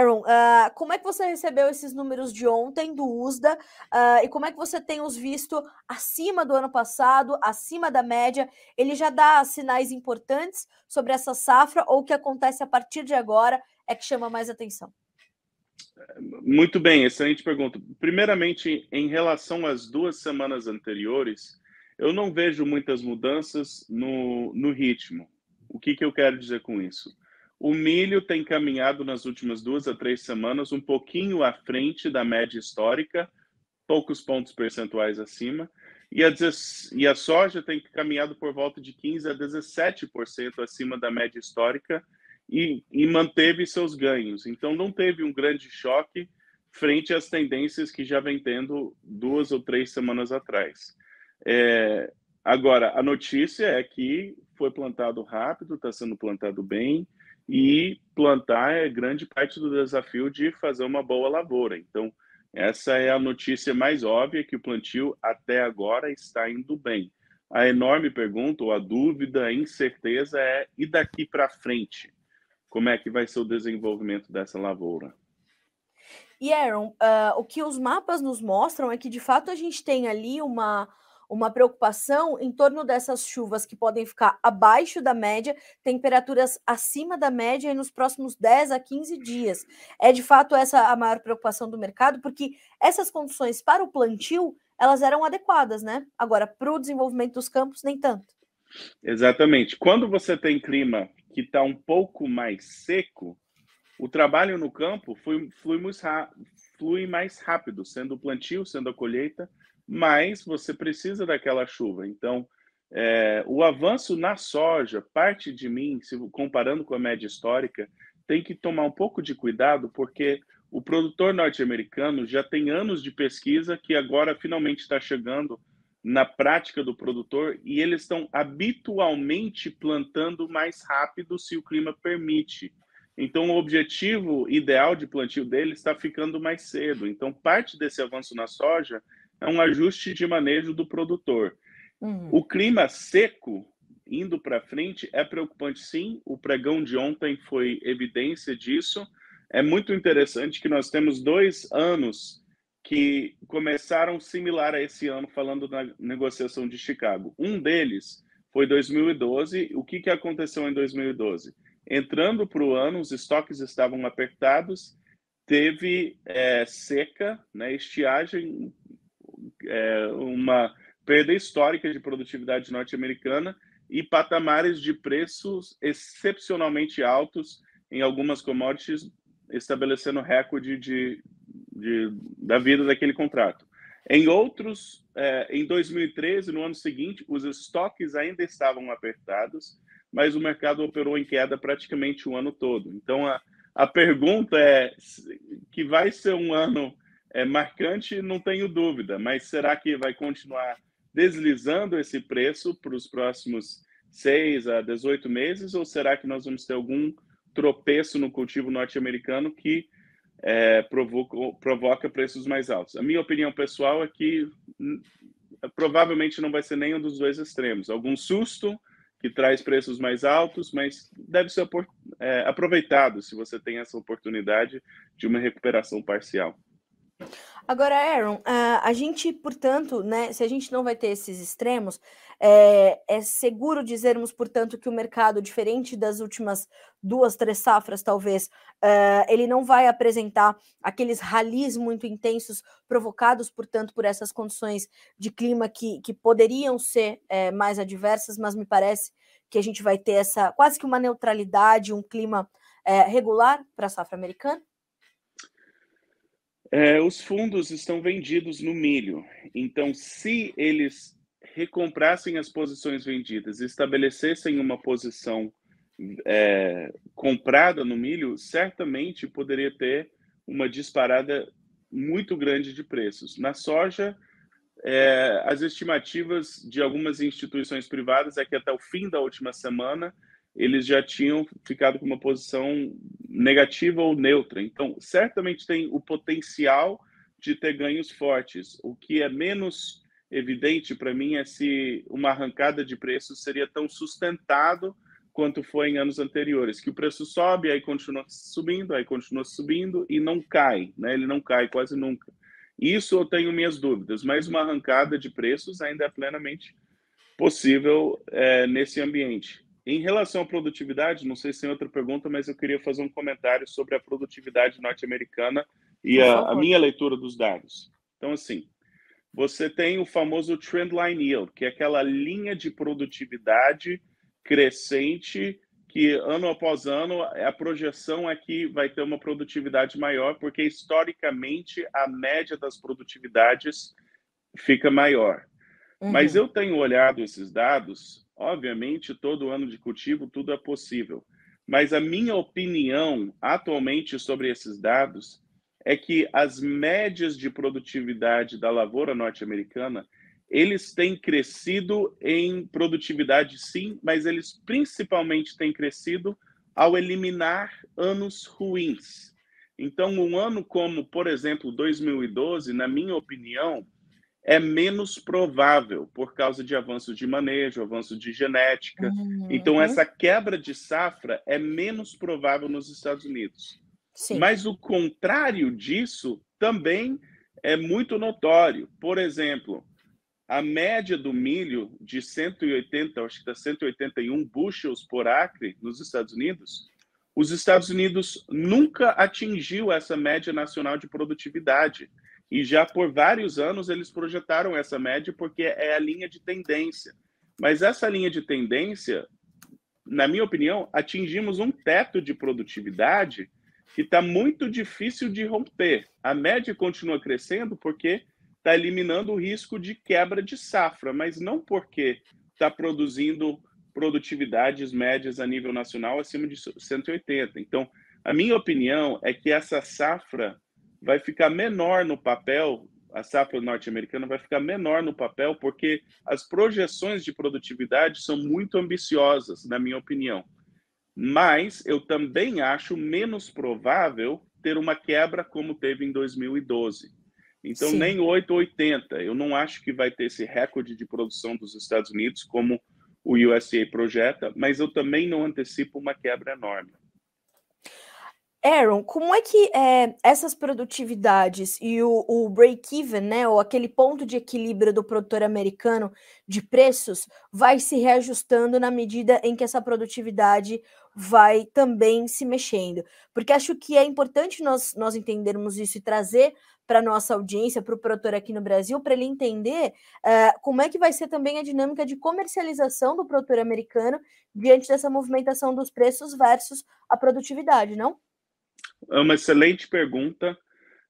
Aaron, uh, como é que você recebeu esses números de ontem do USDA uh, e como é que você tem os visto acima do ano passado, acima da média? Ele já dá sinais importantes sobre essa safra ou o que acontece a partir de agora é que chama mais atenção? Muito bem, excelente pergunta. Primeiramente, em relação às duas semanas anteriores, eu não vejo muitas mudanças no, no ritmo. O que, que eu quero dizer com isso? O milho tem caminhado nas últimas duas a três semanas um pouquinho à frente da média histórica, poucos pontos percentuais acima, e a, e a soja tem caminhado por volta de 15% a 17% acima da média histórica e, e manteve seus ganhos. Então, não teve um grande choque frente às tendências que já vem tendo duas ou três semanas atrás. É, agora, a notícia é que foi plantado rápido, está sendo plantado bem, e plantar é grande parte do desafio de fazer uma boa lavoura. Então, essa é a notícia mais óbvia que o plantio até agora está indo bem. A enorme pergunta, ou a dúvida, a incerteza é e daqui para frente? Como é que vai ser o desenvolvimento dessa lavoura? E Aaron, uh, o que os mapas nos mostram é que de fato a gente tem ali uma uma preocupação em torno dessas chuvas que podem ficar abaixo da média, temperaturas acima da média nos próximos 10 a 15 dias. É de fato essa a maior preocupação do mercado, porque essas condições para o plantio elas eram adequadas, né? Agora, para o desenvolvimento dos campos, nem tanto. Exatamente. Quando você tem clima que está um pouco mais seco, o trabalho no campo flui, flui, flui mais rápido, sendo o plantio, sendo a colheita, mas você precisa daquela chuva. Então, é, o avanço na soja, parte de mim, se comparando com a média histórica, tem que tomar um pouco de cuidado, porque o produtor norte-americano já tem anos de pesquisa que agora finalmente está chegando na prática do produtor e eles estão habitualmente plantando mais rápido se o clima permite. Então, o objetivo ideal de plantio dele está ficando mais cedo. Então, parte desse avanço na soja é um ajuste de manejo do produtor. Uhum. O clima seco indo para frente é preocupante, sim. O pregão de ontem foi evidência disso. É muito interessante que nós temos dois anos que começaram similar a esse ano, falando da negociação de Chicago. Um deles foi 2012. O que, que aconteceu em 2012? Entrando para o ano, os estoques estavam apertados, teve é, seca, né, estiagem é, uma perda histórica de produtividade norte-americana e patamares de preços excepcionalmente altos em algumas commodities, estabelecendo recorde de, de, da vida daquele contrato. Em outros, é, em 2013, no ano seguinte, os estoques ainda estavam apertados, mas o mercado operou em queda praticamente o ano todo. Então, a, a pergunta é que vai ser um ano é marcante, não tenho dúvida, mas será que vai continuar deslizando esse preço para os próximos 6 a 18 meses, ou será que nós vamos ter algum tropeço no cultivo norte-americano que é, provoca, provoca preços mais altos? A minha opinião pessoal é que hum, provavelmente não vai ser nenhum dos dois extremos. Algum susto que traz preços mais altos, mas deve ser é, aproveitado se você tem essa oportunidade de uma recuperação parcial. Agora, Aaron, a gente, portanto, né, se a gente não vai ter esses extremos, é, é, seguro dizermos, portanto, que o mercado, diferente das últimas duas, três safras, talvez, é, ele não vai apresentar aqueles ralis muito intensos provocados, portanto, por essas condições de clima que, que poderiam ser é, mais adversas, mas me parece que a gente vai ter essa quase que uma neutralidade, um clima é, regular para a safra americana? É, os fundos estão vendidos no milho. Então, se eles recomprassem as posições vendidas estabelecessem uma posição é, comprada no milho, certamente poderia ter uma disparada muito grande de preços. Na soja, é, as estimativas de algumas instituições privadas é que até o fim da última semana eles já tinham ficado com uma posição negativa ou neutra. Então, certamente tem o potencial de ter ganhos fortes. O que é menos evidente para mim é se uma arrancada de preços seria tão sustentado quanto foi em anos anteriores, que o preço sobe, aí continua subindo, aí continua subindo e não cai, né? Ele não cai quase nunca. Isso eu tenho minhas dúvidas, mas uma arrancada de preços ainda é plenamente possível é, nesse ambiente. Em relação à produtividade, não sei se tem outra pergunta, mas eu queria fazer um comentário sobre a produtividade norte-americana e a, a, minha leitura dos dados. Então, assim, você tem o famoso trendline yield, que é aquela linha de produtividade crescente que ano após ano a projeção é que vai ter uma produtividade maior, porque historicamente a média das produtividades fica maior. Uhum. Mas eu tenho olhado esses dados, obviamente, todo ano de cultivo tudo é possível. Mas a minha opinião atualmente sobre esses dados é que as médias de produtividade da lavoura norte-americana eles têm crescido em produtividade, sim, mas eles principalmente têm crescido ao eliminar anos ruins. Então, um ano como, por exemplo, 2012, na minha opinião, é menos provável por causa de avanços de manejo, avanço de genética. Uhum. Então, essa quebra de safra é menos provável nos Estados Unidos. Sim. Mas o contrário disso também é muito notório. Por exemplo, a média do milho de 180, acho que está 181 bushels por acre nos Estados Unidos, os Estados Unidos nunca atingiu essa média nacional de produtividade. E já por vários anos eles projetaram essa média porque é a linha de tendência. Mas essa linha de tendência, na minha opinião, atingimos um teto de produtividade que está muito difícil de romper. A média continua crescendo porque está eliminando o risco de quebra de safra, mas não porque está produzindo produtividades médias a nível nacional acima de 180. Então, a minha opinião é que essa safra vai ficar menor no papel, a safra norte-americana vai ficar menor no papel, porque as projeções de produtividade são muito ambiciosas, na minha opinião. Mas eu também acho menos provável ter uma quebra como teve em 2012. Então, Sim. nem 8 ou 80. Eu não acho que vai ter esse recorde de produção dos Estados Unidos como o USA projeta, mas eu também não antecipo uma quebra enorme. Aaron, como é que é, essas produtividades e o, o break-even, né, ou aquele ponto de equilíbrio do produtor americano de preços, vai se reajustando na medida em que essa produtividade vai também se mexendo? Porque acho que é importante nós, nós entendermos isso e trazer para nossa audiência, para o produtor aqui no Brasil, para ele entender uh, como é que vai ser também a dinâmica de comercialização do produtor americano diante dessa movimentação dos preços versus a produtividade, não? É uma excelente pergunta.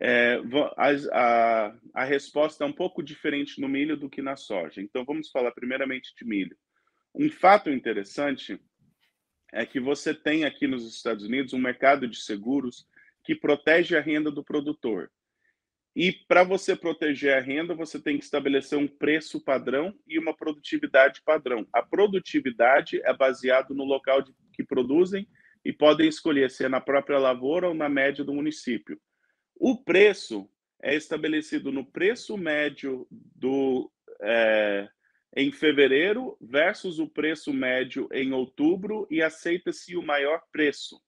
É, a, a, a, resposta é um pouco diferente no milho do que na soja. Então, vamos falar primeiramente de milho. Um fato interessante é que você tem aqui nos Estados Unidos um mercado de seguros que protege a renda do produtor. E para você proteger a renda, você tem que estabelecer um preço padrão e uma produtividade padrão. A produtividade é baseado no local de, que produzem e podem escolher se é na própria lavoura ou na média do município. O preço é estabelecido no preço médio do é, em fevereiro versus o preço médio em outubro e aceita-se o maior preço,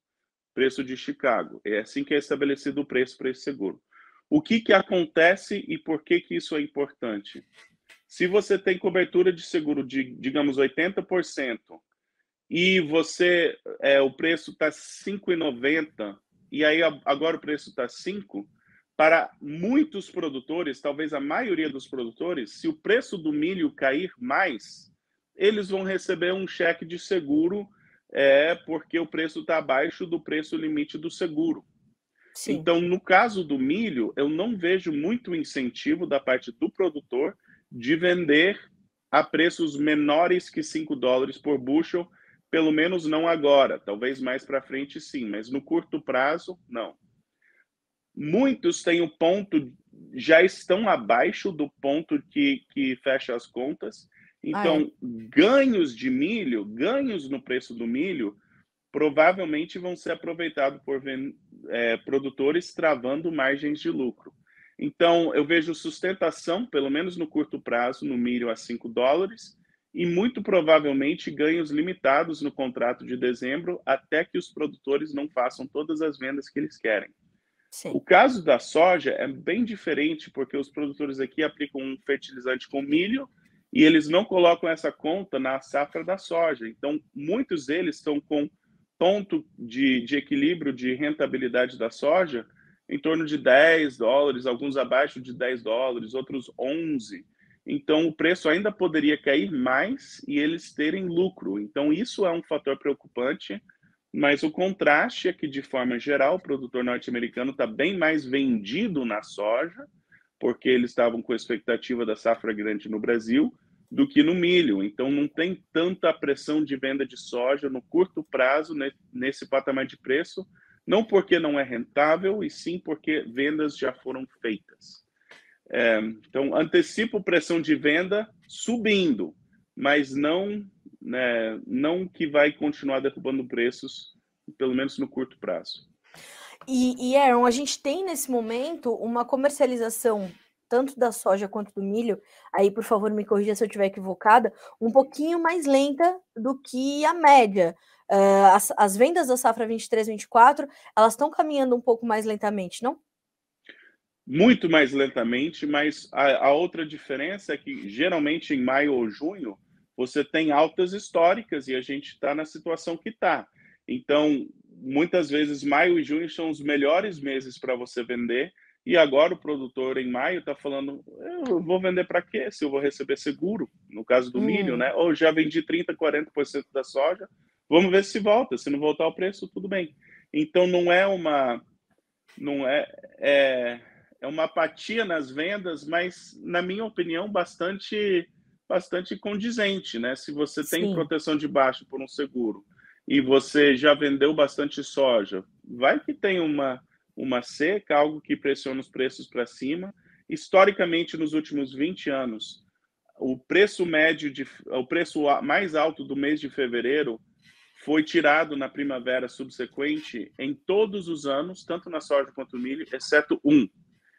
preço de Chicago. É assim que é estabelecido o preço para esse seguro. O que, que acontece e por que, que isso é importante? Se você tem cobertura de seguro de, digamos, 80%, e você, é, o preço está 5,90, e aí agora o preço está 5, para muitos produtores, talvez a maioria dos produtores, se o preço do milho cair mais, eles vão receber um cheque de seguro é, porque o preço está abaixo do preço limite do seguro. Sim. Então, no caso do milho, eu não vejo muito incentivo da parte do produtor de vender a preços menores que 5 dólares por bushel, pelo menos não agora, talvez mais para frente sim, mas no curto prazo, não. Muitos têm o ponto, já estão abaixo do ponto que, que fecha as contas, então ganhos de milho, ganhos no preço do milho, provavelmente vão ser aproveitados por é, produtores travando margens de lucro. Então, eu vejo sustentação, pelo menos no curto prazo, no milho a 5 dólares, e muito provavelmente ganhos limitados no contrato de dezembro até que os produtores não façam todas as vendas que eles querem. Sim. O caso da soja é bem diferente, porque os produtores aqui aplicam um fertilizante com milho e eles não colocam essa conta na safra da soja. Então, muitos deles estão com ponto de, de equilíbrio de rentabilidade da soja em torno de 10 dólares, alguns abaixo de 10 dólares, outros 11. Então, o preço ainda poderia cair mais e eles terem lucro. Então, isso é um fator preocupante, mas o contraste é que, de forma geral, o produtor norte-americano está bem mais vendido na soja, porque eles estavam com a expectativa da safra grande no Brasil, do que no milho. Então, não tem tanta pressão de venda de soja no curto prazo, nesse patamar de preço, não porque não é rentável, e sim porque vendas já foram feitas. É, então, antecipo pressão de venda subindo, mas não, né, não que vai continuar derrubando preços, pelo menos no curto prazo. E, e Aaron, a gente tem nesse momento uma comercialização tanto da soja quanto do milho, aí por favor me corrija se eu estiver equivocada, um pouquinho mais lenta do que a média. Uh, as, as vendas da safra 23-24, elas estão caminhando um pouco mais lentamente, não? Muito mais lentamente, mas a, a, outra diferença é que geralmente em maio ou junho você tem altas históricas e a gente está na situação que está. Então, muitas vezes maio e junho são os melhores meses para você vender. E agora o produtor em maio está falando: eu vou vender para quê? Se eu vou receber seguro, no caso do hum. milho, né? Ou já vendi 30%, 40% da soja, vamos ver se volta. Se não voltar o preço, tudo bem. Então não é uma. Não é, é é uma apatia nas vendas, mas, na minha opinião, bastante, bastante condizente. Né? Se você tem Sim. proteção de baixo por um seguro e você já vendeu bastante soja, vai que tem uma, uma seca, algo que pressiona os preços para cima. Historicamente, nos últimos 20 anos, o preço médio, de, o preço mais alto do mês de fevereiro foi tirado na primavera subsequente em todos os anos, tanto na soja quanto no milho, exceto um,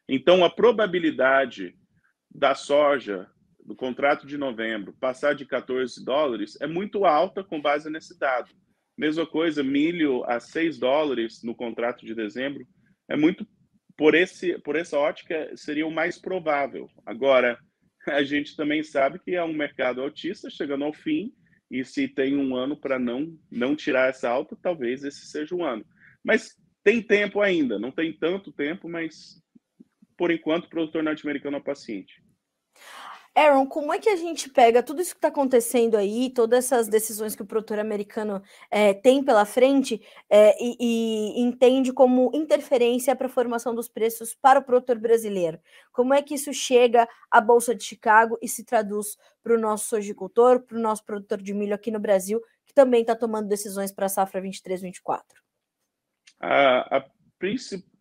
então, a probabilidade da soja, do contrato de novembro, passar de 14 dólares é muito alta com base nesse dado. Mesma coisa, milho a 6 dólares no contrato de dezembro, é muito por esse por essa ótica seria o mais provável. Agora, a gente também sabe que é um mercado altista chegando ao fim e se tem um ano para não não tirar essa alta, talvez esse seja o um ano. Mas tem tempo ainda, não tem tanto tempo, mas por enquanto, o produtor norte-americano é paciente. Aaron, como é que a gente pega tudo isso que está acontecendo aí, todas essas decisões que o produtor americano é, tem pela frente é, e, e, entende como interferência para a formação dos preços para o produtor brasileiro? Como é que isso chega à Bolsa de Chicago e se traduz para o nosso sojicultor, para o nosso produtor de milho aqui no Brasil, que também está tomando decisões para a safra 23-24? A, a principal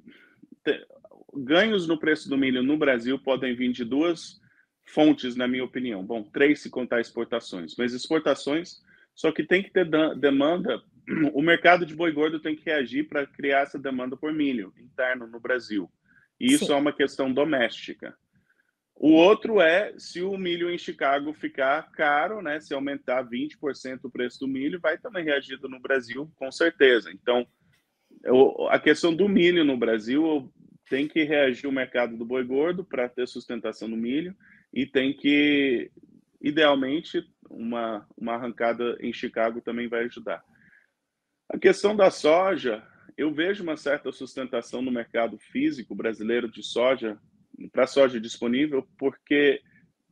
ganhos no preço do milho no Brasil podem vir de duas fontes, na minha opinião. Bom, três se contar exportações, mas exportações, só que tem que ter demanda. O mercado de boi gordo tem que reagir para criar essa demanda por milho interno no Brasil. E isso Sim. é uma questão doméstica. O outro é se o milho em Chicago ficar caro, né? Se aumentar 20% o preço do milho, vai também reagir no Brasil, com certeza. Então, a questão do milho no Brasil, tem que reagir o mercado do boi gordo para ter sustentação no milho e tem que, idealmente, uma, uma arrancada em Chicago também vai ajudar. A questão da soja, eu vejo uma certa sustentação no mercado físico brasileiro de soja, para soja disponível, porque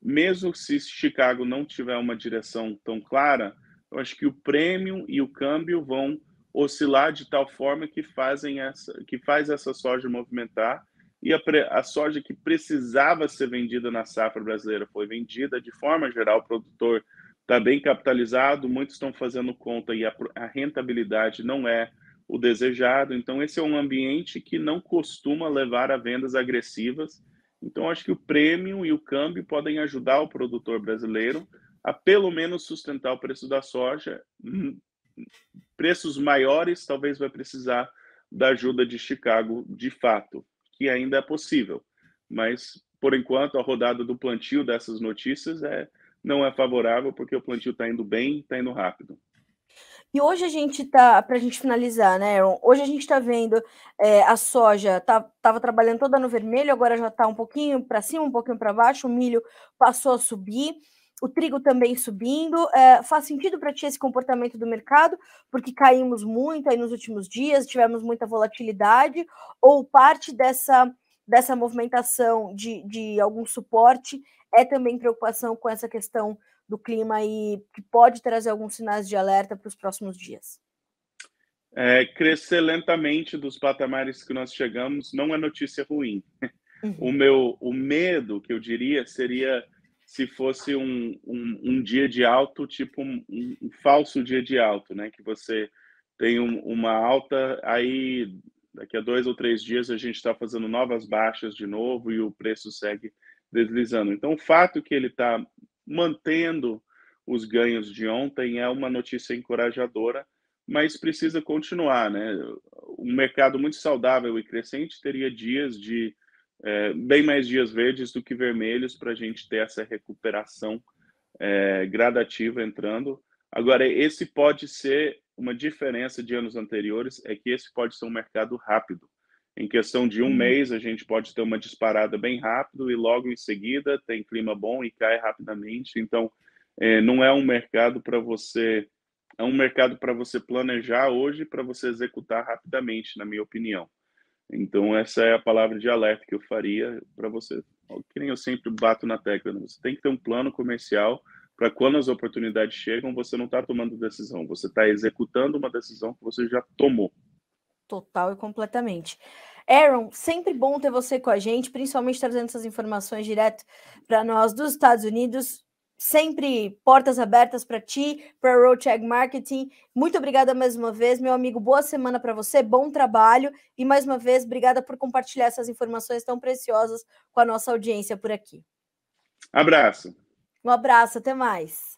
mesmo se Chicago não tiver uma direção tão clara, eu acho que o prêmio e o câmbio vão oscilar de tal forma que fazem essa que faz essa soja movimentar. E a, a, soja que precisava ser vendida na safra brasileira foi vendida. De forma geral o produtor está bem capitalizado muitos estão fazendo conta e a, a rentabilidade não é o desejado. Então esse é um ambiente que não costuma levar a vendas agressivas. Então acho que o prêmio e o câmbio podem ajudar o produtor brasileiro a pelo menos sustentar o preço da soja hum, preços maiores, talvez vai precisar da ajuda de Chicago de fato, que ainda é possível. Mas, por enquanto, a rodada do plantio dessas notícias é não é favorável porque o plantio está indo bem, está indo rápido. E hoje a gente tá, para a gente finalizar, né, Aaron? Hoje a gente está vendo é, a soja tá, trabalhando toda no vermelho, agora já está um pouquinho para cima, um pouquinho para baixo, o milho passou a subir, o trigo também subindo. É, faz sentido para ti esse comportamento do mercado, porque caímos muito aí nos últimos dias, tivemos muita volatilidade, ou parte dessa, dessa movimentação de, de algum suporte é também preocupação com essa questão do clima e que pode trazer alguns sinais de alerta para os próximos dias? É, crescer lentamente dos patamares que nós chegamos não é notícia ruim. Uhum. O meu o medo, que eu diria, seria se fosse um, um, um dia de alto, tipo um, um, falso dia de alto, né? Que você tem uma alta, aí daqui a dois ou três dias a gente está fazendo novas baixas de novo e o preço segue deslizando. Então, o fato que ele está mantendo os ganhos de ontem é uma notícia encorajadora, mas precisa continuar, né? Um mercado muito saudável e crescente teria dias de é, bem mais dias verdes do que vermelhos para a gente ter essa recuperação é, gradativa entrando. Agora, esse pode ser uma diferença de anos anteriores, é que esse pode ser um mercado rápido. Em questão de um uhum. mês, a gente pode ter uma disparada bem rápido e logo em seguida tem clima bom e cai rapidamente. Então, é, não é um mercado para você é um mercado para você planejar hoje para você executar rapidamente, na minha opinião. Então, essa é a palavra de alerta que eu faria para você. Que nem eu sempre bato na tecla, né? você tem que ter um plano comercial para quando as oportunidades chegam, você não está tomando decisão, você está executando uma decisão que você já tomou total e completamente. Aaron, sempre bom ter você com a gente, principalmente trazendo essas informações direto para nós dos Estados Unidos. Sempre portas abertas para ti, para a Roadcheck Marketing. Muito obrigada mais uma vez, meu amigo. Boa semana para você, bom trabalho e mais uma vez, obrigada por compartilhar essas informações tão preciosas com a nossa audiência por aqui. Abraço. Um abraço, até mais.